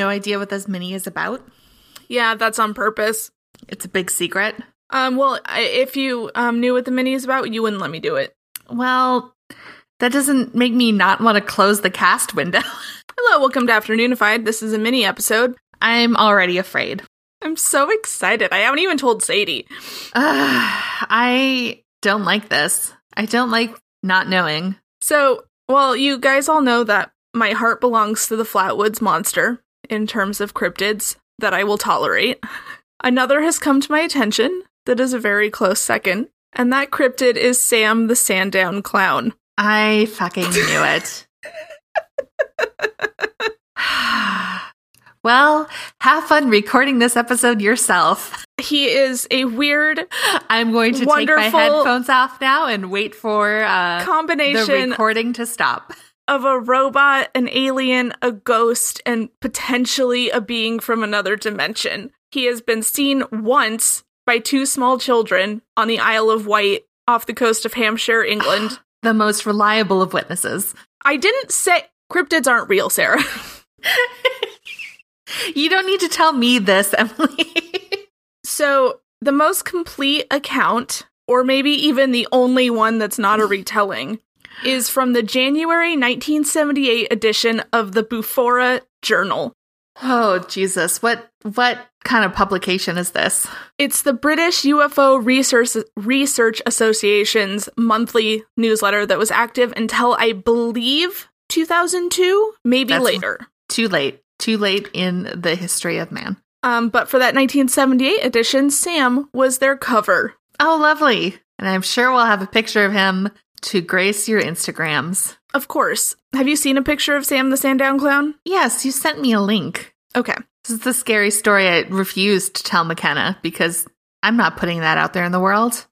no idea what this mini is about. Yeah, that's on purpose. It's a big secret. Um, well, I, if you um, knew what the mini is about, you wouldn't let me do it. Well, that doesn't make me not want to close the cast window. Hello, welcome to Afternoonified. This is a mini episode. I'm already afraid. I'm so excited. I haven't even told Sadie. Uh, I don't like this. I don't like not knowing. So, well, you guys all know that my heart belongs to the Flatwoods monster in terms of cryptids that I will tolerate. Another has come to my attention that is a very close second, and that cryptid is Sam the Sandown Clown. I fucking knew it. well, have fun recording this episode yourself. He is a weird I'm going to take my headphones off now and wait for uh, the combination recording to stop. Of a robot, an alien, a ghost, and potentially a being from another dimension. He has been seen once by two small children on the Isle of Wight off the coast of Hampshire, England. The most reliable of witnesses. I didn't say cryptids aren't real, Sarah. You don't need to tell me this, Emily. so, the most complete account, or maybe even the only one that's not a retelling, is from the January 1978 edition of the Bufora Journal. oh Jesus, what what kind of publication is this? It's the British UFO Research Research Association's monthly newsletter that was active until I believe 2002, maybe That's- later. Too late. Too late in the history of man. Um, but for that 1978 edition, Sam was their cover. Oh, lovely. And I'm sure we'll have a picture of him to grace your Instagrams. Of course. Have you seen a picture of Sam the Sandown Clown? Yes, you sent me a link. Okay. This is the scary story I refused to tell McKenna because I'm not putting that out there in the world.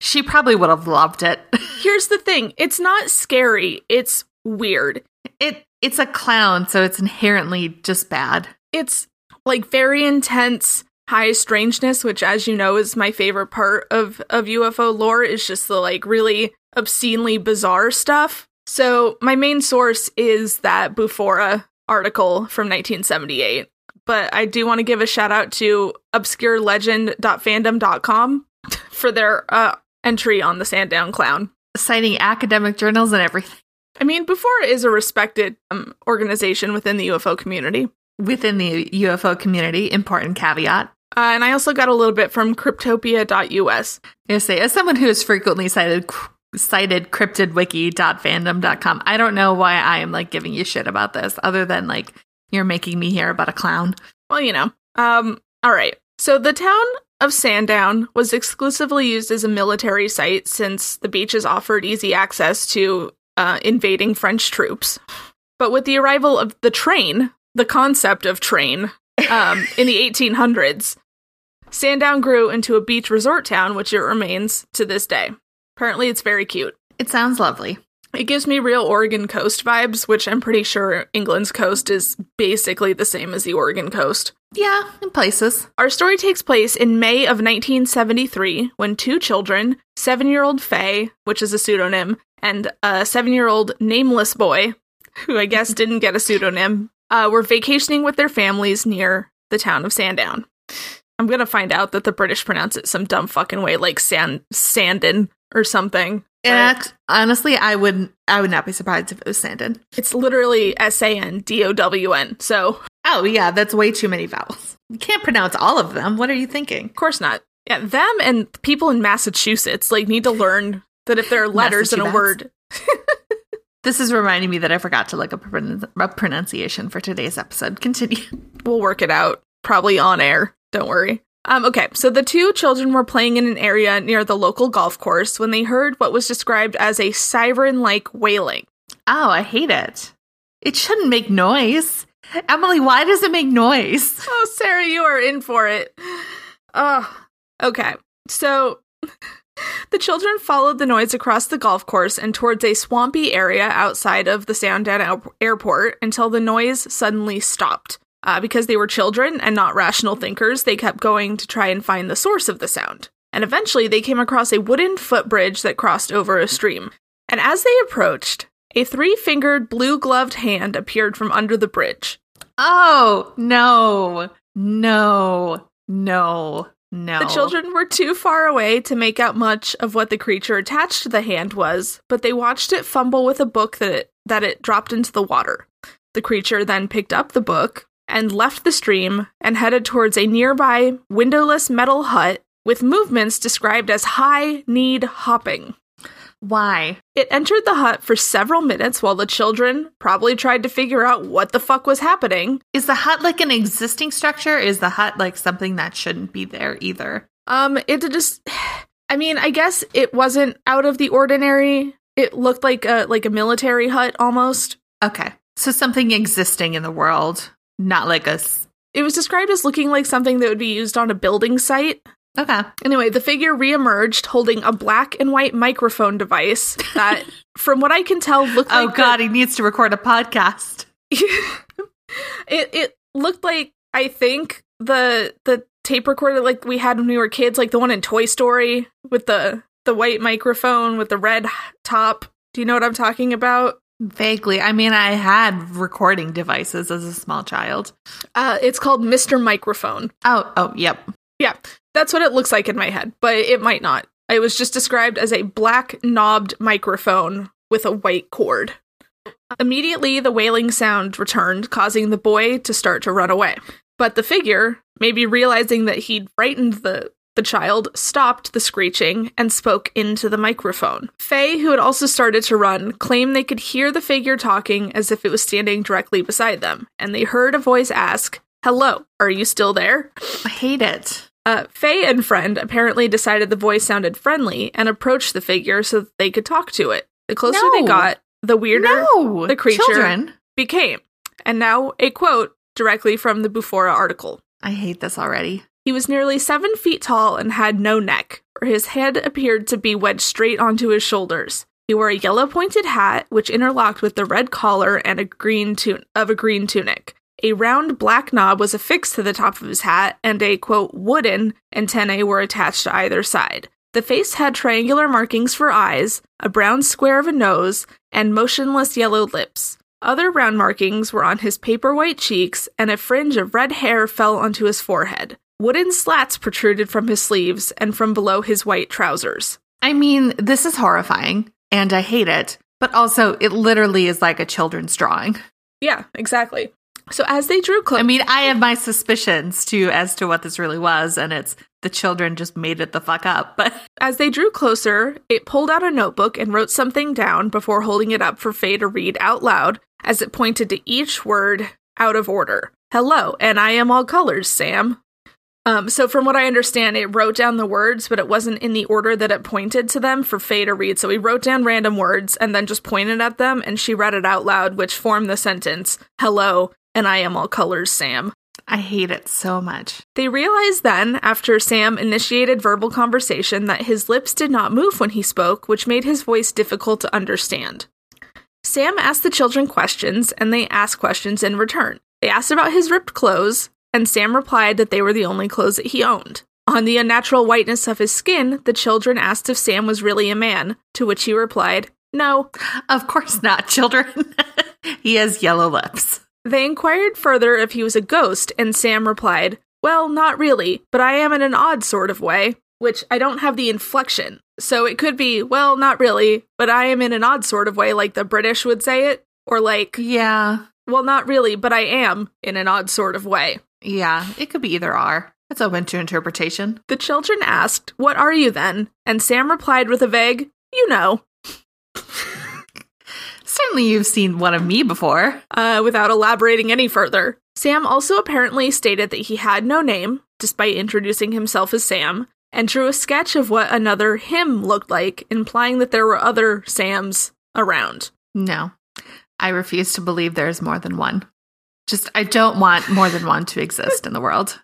She probably would have loved it. Here's the thing it's not scary, it's weird. It it's a clown, so it's inherently just bad. It's like very intense high strangeness which as you know is my favorite part of of UFO lore is just the like really obscenely bizarre stuff. So my main source is that Bufora article from 1978. But I do want to give a shout out to obscurelegend.fandom.com for their uh, entry on the Sandown Clown. Citing academic journals and everything I mean, Bufora is a respected um, organization within the UFO community. within the UFO community. Important caveat. Uh, and I also got a little bit from cryptopia.us. I say, as someone who has frequently cited cited cryptidwiki.fandom.com, I don't know why I am like giving you shit about this, other than like you're making me hear about a clown. Well, you know. Um, all right. So the town of Sandown was exclusively used as a military site since the beaches offered easy access to uh, invading French troops. But with the arrival of the train, the concept of train, um, in the 1800s, Sandown grew into a beach resort town, which it remains to this day. Apparently, it's very cute. It sounds lovely. It gives me real Oregon coast vibes, which I'm pretty sure England's coast is basically the same as the Oregon coast. Yeah, in places. Our story takes place in May of 1973 when two children, seven year old Faye, which is a pseudonym, and a seven year old nameless boy, who I guess didn't get a pseudonym, uh, were vacationing with their families near the town of Sandown. I'm gonna find out that the British pronounce it some dumb fucking way, like San Sandon or something. And honestly, I would I would not be surprised if it was Sandon. It's literally S A N D O W N. So, Oh yeah, that's way too many vowels. You can't pronounce all of them. What are you thinking? of course not. Yeah, them and people in Massachusetts like need to learn that if there are letters in a word, This is reminding me that I forgot to look up a, pron- a pronunciation for today's episode. Continue. we'll work it out probably on air. Don't worry. Um, okay, so the two children were playing in an area near the local golf course when they heard what was described as a siren like wailing. Oh, I hate it. It shouldn't make noise. Emily, why does it make noise? Oh, Sarah, you are in for it. Oh, okay. So the children followed the noise across the golf course and towards a swampy area outside of the Sandown Air- airport until the noise suddenly stopped. Uh, because they were children and not rational thinkers, they kept going to try and find the source of the sound. And eventually they came across a wooden footbridge that crossed over a stream. And as they approached, a three fingered blue gloved hand appeared from under the bridge. Oh, no. No. No. No. The children were too far away to make out much of what the creature attached to the hand was, but they watched it fumble with a book that it, that it dropped into the water. The creature then picked up the book and left the stream and headed towards a nearby windowless metal hut with movements described as high need hopping. Why? It entered the hut for several minutes while the children probably tried to figure out what the fuck was happening. Is the hut like an existing structure? Is the hut like something that shouldn't be there either? Um, it just, I mean, I guess it wasn't out of the ordinary. It looked like a like a military hut almost. Okay. So something existing in the world, not like a. s- It was described as looking like something that would be used on a building site. Okay. Anyway, the figure reemerged holding a black and white microphone device that, from what I can tell, looked Oh like the- God, he needs to record a podcast. it it looked like I think the the tape recorder like we had when we were kids, like the one in Toy Story with the the white microphone with the red top. Do you know what I'm talking about? Vaguely. I mean, I had recording devices as a small child. Uh, it's called Mr. Microphone. Oh, oh, yep. Yeah, that's what it looks like in my head, but it might not. It was just described as a black knobbed microphone with a white cord. Immediately, the wailing sound returned, causing the boy to start to run away. But the figure, maybe realizing that he'd frightened the, the child, stopped the screeching and spoke into the microphone. Faye, who had also started to run, claimed they could hear the figure talking as if it was standing directly beside them, and they heard a voice ask, Hello, are you still there? I hate it. Uh, Faye and friend apparently decided the voice sounded friendly and approached the figure so that they could talk to it. The closer they got, the weirder No, the creature- Children. became. And now a quote directly from the Bufora article. I hate this already. He was nearly seven feet tall and had no neck, or his head appeared to be wedged straight onto his shoulders. He wore a yellow pointed hat, which interlocked with the red collar and a green tun- of a green tunic. A round black knob was affixed to the top of his hat, and a quote wooden antennae were attached to either side. The face had triangular markings for eyes, a brown square of a nose, and motionless yellow lips. Other round markings were on his paper white cheeks, and a fringe of red hair fell onto his forehead. Wooden slats protruded from his sleeves and from below his white trousers. I mean, this is horrifying and I hate it, but also it literally is like a children's drawing. Yeah, exactly. So as they drew close, I mean, I have my suspicions too as to what this really was, and it's the children just made it the fuck up. But as they drew closer, it pulled out a notebook and wrote something down before holding it up for Faye to read out loud as it pointed to each word out of order. Hello, and I am all colors, Sam. Um, so from what I understand, it wrote down the words, but it wasn't in the order that it pointed to them for Faye to read. So he wrote down random words and then just pointed at them, and she read it out loud, which formed the sentence, Hello, and I am all colors, Sam. I hate it so much. They realized then, after Sam initiated verbal conversation, that his lips did not move when he spoke, which made his voice difficult to understand. Sam asked the children questions, and they asked questions in return. They asked about his ripped clothes, and Sam replied that they were the only clothes that he owned. On the unnatural whiteness of his skin, the children asked if Sam was really a man, to which he replied, No. Of course not, children. he has yellow lips. They inquired further if he was a ghost, and Sam replied, Well, not really, but I am in an odd sort of way, which I don't have the inflection. So it could be, Well, not really, but I am in an odd sort of way, like the British would say it, or like, Yeah. Well, not really, but I am in an odd sort of way. Yeah. It could be either or. It's open to interpretation. The children asked, What are you then? And Sam replied with a vague, You know, Certainly you've seen one of me before. uh, without elaborating any further. Sam also apparently stated that he had no name, despite introducing himself as Sam, and drew a sketch of what another him looked like, implying that there were other Sams around. No. I refuse to believe there's more than one. Just, I don't want more than one to exist in the world.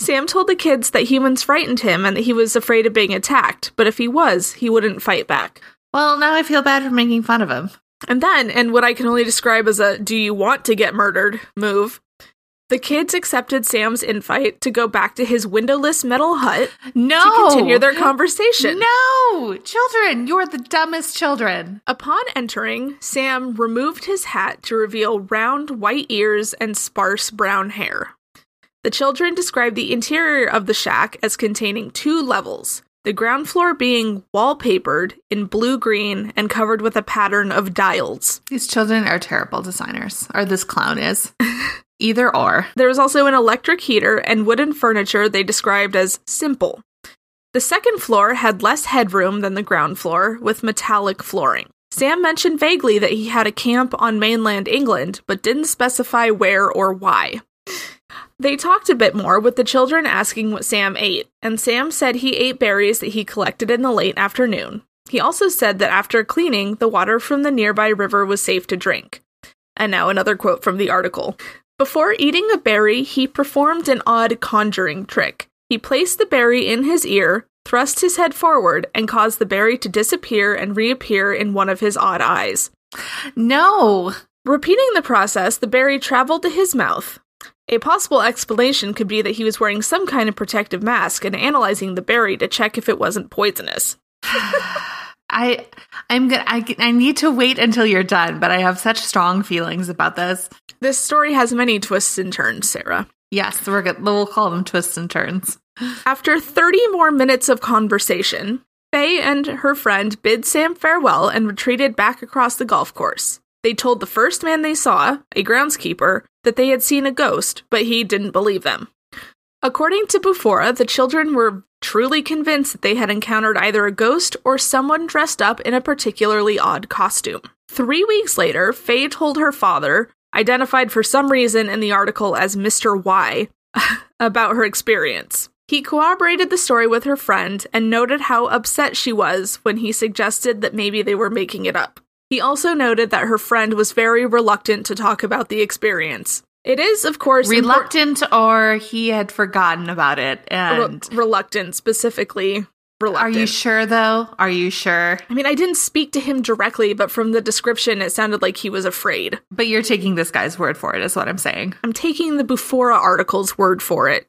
Sam told the kids that humans frightened him and that he was afraid of being attacked, but if he was, he wouldn't fight back. Well, now I feel bad for making fun of him. And then, in what I can only describe as a do you want to get murdered move, The kids accepted Sam's invite to go back to his windowless metal hut No. to continue their conversation. No, children, you're the dumbest children. Upon entering, Sam removed his hat to reveal round white ears and sparse brown hair. The children described the interior of the shack as containing two levels, the ground floor being wallpapered in blue green and covered with a pattern of dials. These children are terrible designers, or this clown is. Either or. There was also an electric heater and wooden furniture they described as simple. The second floor had less headroom than the ground floor, with metallic flooring. Sam mentioned vaguely that he had a camp on mainland England, but didn't specify where or why. They talked a bit more, with the children asking what Sam ate, and Sam said he ate berries that he collected in the late afternoon. He also said that after cleaning, the water from the nearby river was safe to drink. And now another quote from the article. Before eating a berry, he performed an odd conjuring trick. He placed the berry in his ear, thrust his head forward, and caused the berry to disappear and reappear in one of his odd eyes. No. Repeating the process, the berry traveled to his mouth. A possible explanation could be that he was wearing some kind of protective mask and analyzing the berry to check if it wasn't poisonous. I I'm gonna I, I need to wait until you're done, but I have such strong feelings about this. This story has many twists and turns, Sarah. Yes, we're good. We'll call them twists and turns. After 30 more minutes of conversation, Faye and her friend bid Sam farewell and retreated back across the golf course. They told the first man they saw, a groundskeeper, that they had seen a ghost, but he didn't believe them. According to Bufora, the children were truly convinced that they had encountered either a ghost or someone dressed up in a particularly odd costume. Three weeks later, Faye told her father, identified for some reason in the article as Mr. Y, about her experience. He corroborated the story with her friend and noted how upset she was when he suggested that maybe they were making it up. He also noted that her friend was very reluctant to talk about the experience. It is, of course, Reluctant, or he had forgotten about it. re- And reluctant, specifically reluctant. are you sure though? Are you sure? I mean, I didn't speak to him directly, but from the description, it sounded like he was afraid. But you're taking this guy's word for it, is what I'm saying. I'm taking the Bufora article's word for it.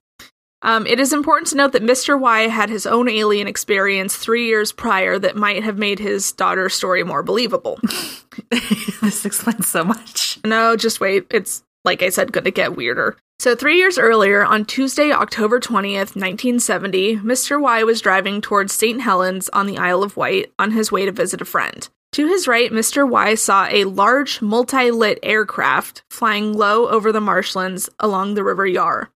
Um, it is important to note that Mr. Y had his own alien experience three years prior that might have made his daughter's story more believable. this explains so much. no, just wait. It's, like I said, going to get weirder. So, three years earlier, on Tuesday, October 20th, 1970, Mr. Y was driving towards St. Helens on the Isle of Wight on his way to visit a friend. To his right, Mr. Y saw a large, multi lit aircraft flying low over the marshlands along the River Yar.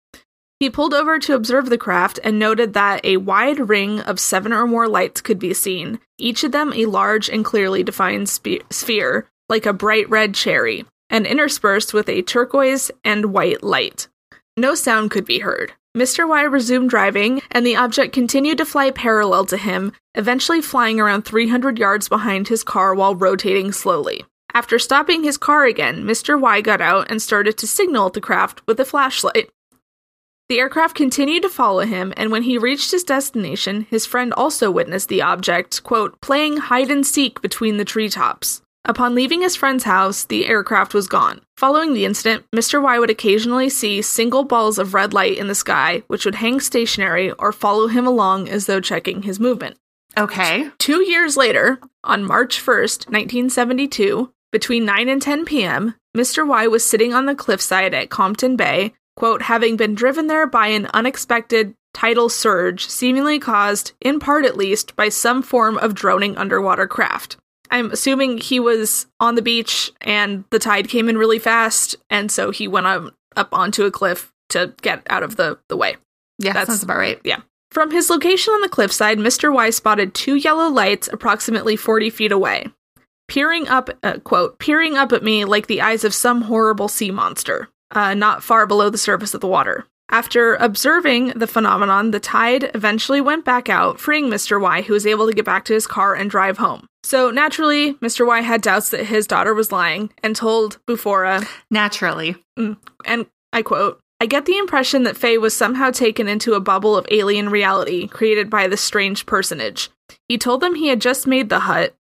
He pulled over to observe the craft and noted that a wide ring of seven or more lights could be seen, each of them a large and clearly defined spe- sphere, like a bright red cherry, and interspersed with a turquoise and white light. No sound could be heard. Mr. Y resumed driving, and the object continued to fly parallel to him, eventually flying around 300 yards behind his car while rotating slowly. After stopping his car again, Mr. Y got out and started to signal at the craft with a flashlight. The aircraft continued to follow him, and when he reached his destination, his friend also witnessed the object, quote, playing hide and seek between the treetops. Upon leaving his friend's house, the aircraft was gone. Following the incident, Mr. Y would occasionally see single balls of red light in the sky, which would hang stationary or follow him along as though checking his movement. Okay. Two years later, on March 1st, 1972, between 9 and 10 p.m., Mr. Y was sitting on the cliffside at Compton Bay, quote, having been driven there by an unexpected tidal surge, seemingly caused, in part at least, by some form of droning underwater craft. I'm assuming he was on the beach and the tide came in really fast, and so he went up, up onto a cliff to get out of the, the way. Yeah, That's- sounds about right. Yeah. From his location on the cliffside, Mr. Y spotted two yellow lights approximately 40 feet away, peering up, uh, quote, peering up at me like the eyes of some horrible sea monster, uh, not far below the surface of the water. After observing the phenomenon, the tide eventually went back out, freeing Mr. Y, who was able to get back to his car and drive home. So naturally, Mr. Y had doubts that his daughter was lying and told Bufora, Naturally. Mm, and I quote, I get the impression that Faye was somehow taken into a bubble of alien reality created by this strange personage. He told them he had just made the hut.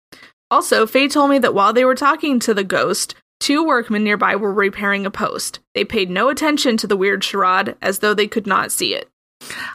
Also, Faye told me that while they were talking to the ghost, Two workmen nearby were repairing a post. They paid no attention to the weird charade, as though they could not see it.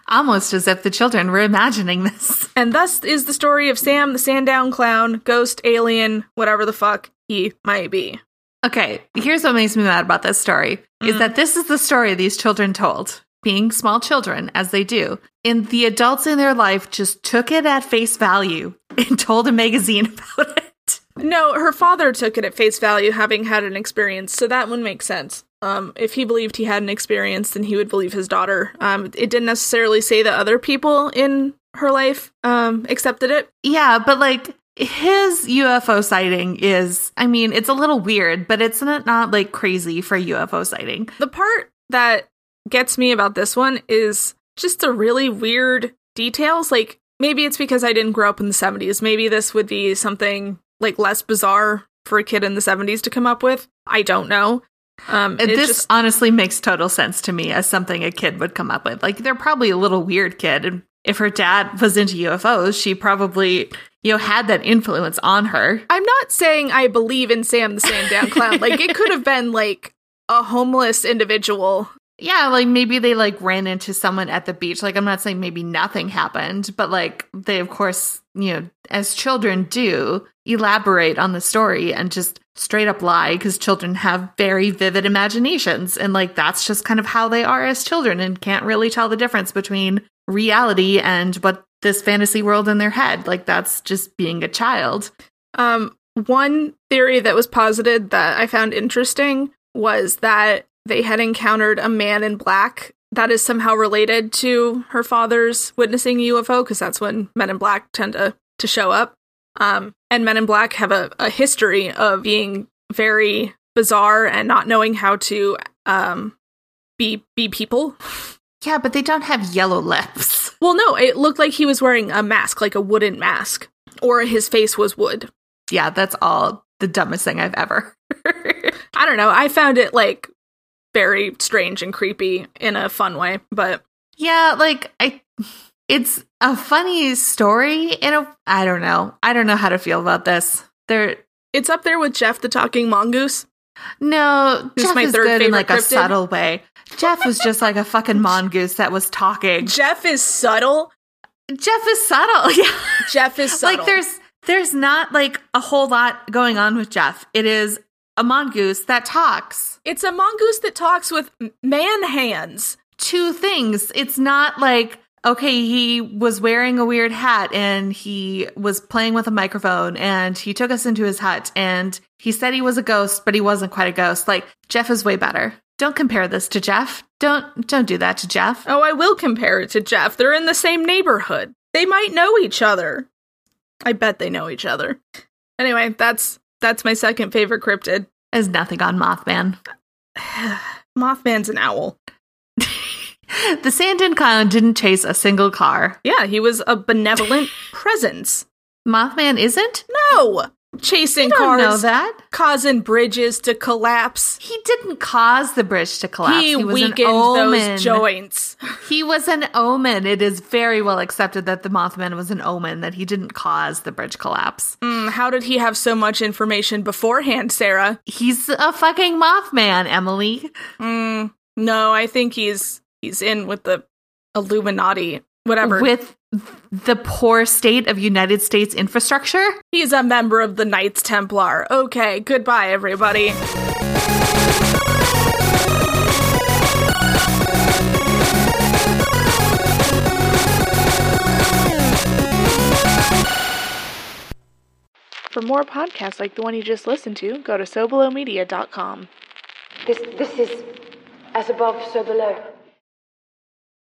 Almost as if the children were imagining this. And thus is the story of Sam the Sandown Clown, ghost, alien, whatever the fuck he might be. Okay, here's what makes me mad about this story is Mhm. that this is the story these children told, being small children as they do. And the adults in their life just took it at face value and told a magazine about it. No, her father took it at face value, having had an experience, so that would make sense. Um, if he believed he had an experience, then he would believe his daughter. Um, it didn't necessarily say that other people in her life um, accepted it. Yeah, but like his UFO sighting is, I mean, it's a little weird, but it's not, not like crazy for a UFO sighting. The part that gets me about this one is just the really weird details. Like, maybe it's because I didn't grow up in the 70s. Maybe this would be something like less bizarre for a kid in the 70s to come up with. I don't know. Um, And this just honestly makes total sense to me as something a kid would come up with. Like they're probably a little weird kid, and if her dad was into UFOs, she probably you know had that influence on her. I'm not saying I believe in Sam the Sandown Clown. like, it could have been like a homeless individual. Yeah, like maybe they like ran into someone at the beach. Like I'm not saying maybe nothing happened, but like they of course, you know, as children do, elaborate on the story and just straight up lie because children have very vivid imaginations and like that's just kind of how they are as children and can't really tell the difference between reality and what this fantasy world in their head. Like that's just being a child. Um, one theory that was posited that I found interesting was that they had encountered a man in black that is somehow related to her father's witnessing a UFO because that's when men in black tend to, to show up. Um, and men in black have a, a history of being very bizarre and not knowing how to um, be be people. Yeah, but they don't have yellow lips. Well, no, it looked like he was wearing a mask, like a wooden mask, or his face was wood. Yeah, that's all the dumbest thing I've ever. I don't know. I found it like very strange and creepy in a fun way, but Yeah, like I it's a funny story in a I don't know. I don't know how to feel about this. There it's up there with Jeff the talking mongoose. no, Jeff my is third good in like a subtle way. Jeff was just like a fucking mongoose that was talking. Jeff is subtle. Jeff is subtle. Yeah. Jeff is subtle. Like there's there's not like a whole lot going on with Jeff. It is a mongoose that talks. it's a mongoose that talks with man hands. two things. It's not like, okay, he was wearing a weird hat and he was playing with a microphone and he took us into his hut and he said he was a ghost, but he wasn't quite a ghost. Like Jeff is way better. Don't compare this to Jeff. Don't don't do that to Jeff. Oh, I will compare it to Jeff. They're in the same neighborhood. They might know each other. I bet they know each other. Anyway, that's that's my second favorite cryptid. There's nothing on Mothman. Mothman's an owl. The Sandin Clown didn't chase a single car. Yeah, he was a benevolent presence. Mothman isn't? No, chasing cars, know that. causing bridges to collapse. He didn't cause the bridge to collapse. he was an weakened omen. those joints. He was an omen. It is very well accepted that the Mothman was an omen, that he didn't cause the bridge collapse. Mm, how did he have so much information beforehand, Sarah? He's a fucking Mothman, Emily. Mm, no, I think he's he's in with the Illuminati. Whatever. With the poor state of United States infrastructure. he's a member of the Knights Templar. Okay, goodbye, everybody. For more podcasts like the one you just listened to, go to SoBelowMedia.com. This, this is as above, so below.